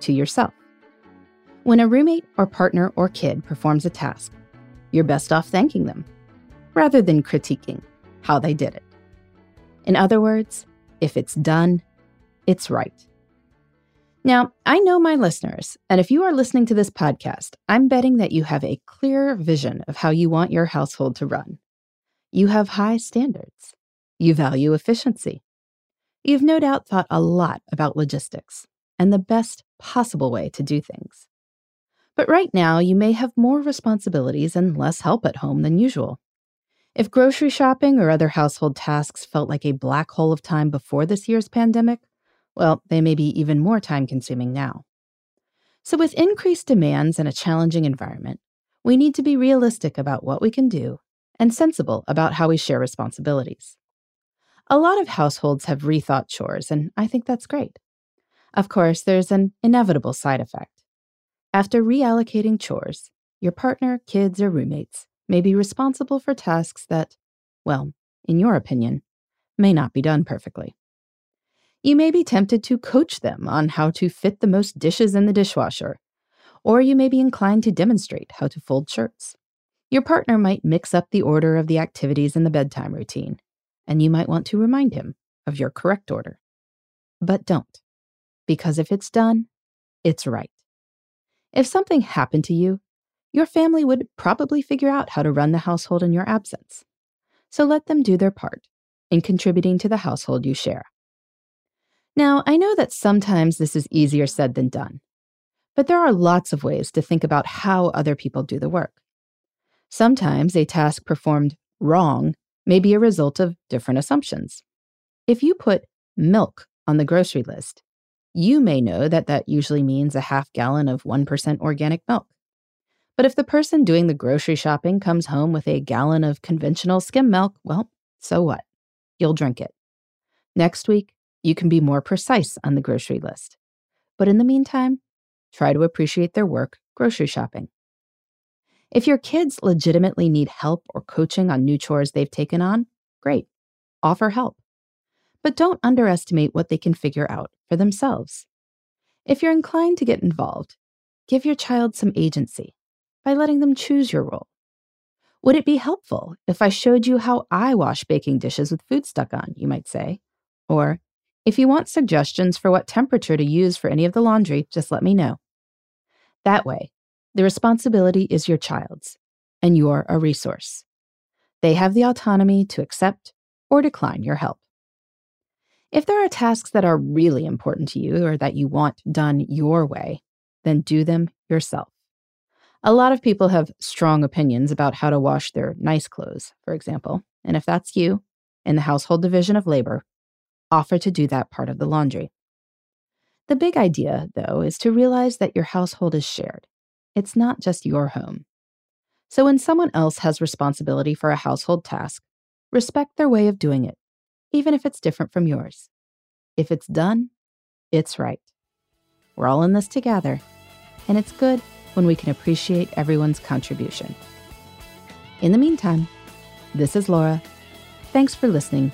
to yourself. When a roommate or partner or kid performs a task, you're best off thanking them rather than critiquing how they did it. In other words, if it's done, it's right. Now, I know my listeners, and if you are listening to this podcast, I'm betting that you have a clear vision of how you want your household to run. You have high standards. You value efficiency. You've no doubt thought a lot about logistics and the best possible way to do things. But right now, you may have more responsibilities and less help at home than usual. If grocery shopping or other household tasks felt like a black hole of time before this year's pandemic, well, they may be even more time consuming now. So, with increased demands and a challenging environment, we need to be realistic about what we can do and sensible about how we share responsibilities. A lot of households have rethought chores, and I think that's great. Of course, there's an inevitable side effect. After reallocating chores, your partner, kids, or roommates may be responsible for tasks that, well, in your opinion, may not be done perfectly. You may be tempted to coach them on how to fit the most dishes in the dishwasher, or you may be inclined to demonstrate how to fold shirts. Your partner might mix up the order of the activities in the bedtime routine, and you might want to remind him of your correct order. But don't, because if it's done, it's right. If something happened to you, your family would probably figure out how to run the household in your absence. So let them do their part in contributing to the household you share. Now, I know that sometimes this is easier said than done, but there are lots of ways to think about how other people do the work. Sometimes a task performed wrong may be a result of different assumptions. If you put milk on the grocery list, you may know that that usually means a half gallon of 1% organic milk. But if the person doing the grocery shopping comes home with a gallon of conventional skim milk, well, so what? You'll drink it. Next week, you can be more precise on the grocery list. But in the meantime, try to appreciate their work grocery shopping. If your kids legitimately need help or coaching on new chores they've taken on, great. Offer help. But don't underestimate what they can figure out for themselves. If you're inclined to get involved, give your child some agency by letting them choose your role. Would it be helpful if I showed you how I wash baking dishes with food stuck on, you might say? Or, if you want suggestions for what temperature to use for any of the laundry, just let me know. That way, the responsibility is your child's, and you're a resource. They have the autonomy to accept or decline your help. If there are tasks that are really important to you or that you want done your way, then do them yourself. A lot of people have strong opinions about how to wash their nice clothes, for example, and if that's you, in the household division of labor, offer to do that part of the laundry. The big idea, though, is to realize that your household is shared it's not just your home. So when someone else has responsibility for a household task, respect their way of doing it, even if it's different from yours. If it's done, it's right. We're all in this together, and it's good when we can appreciate everyone's contribution. In the meantime, this is Laura. Thanks for listening,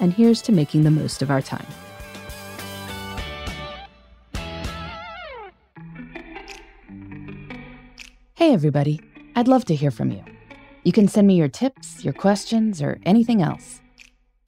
and here's to making the most of our time. Hey, everybody. I'd love to hear from you. You can send me your tips, your questions, or anything else.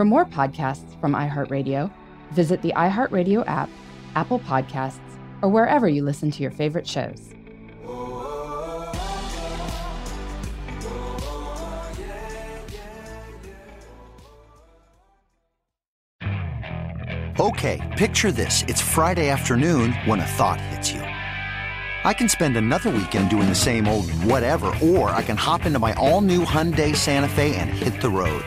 For more podcasts from iHeartRadio, visit the iHeartRadio app, Apple Podcasts, or wherever you listen to your favorite shows. Okay, picture this. It's Friday afternoon when a thought hits you. I can spend another weekend doing the same old whatever, or I can hop into my all new Hyundai Santa Fe and hit the road.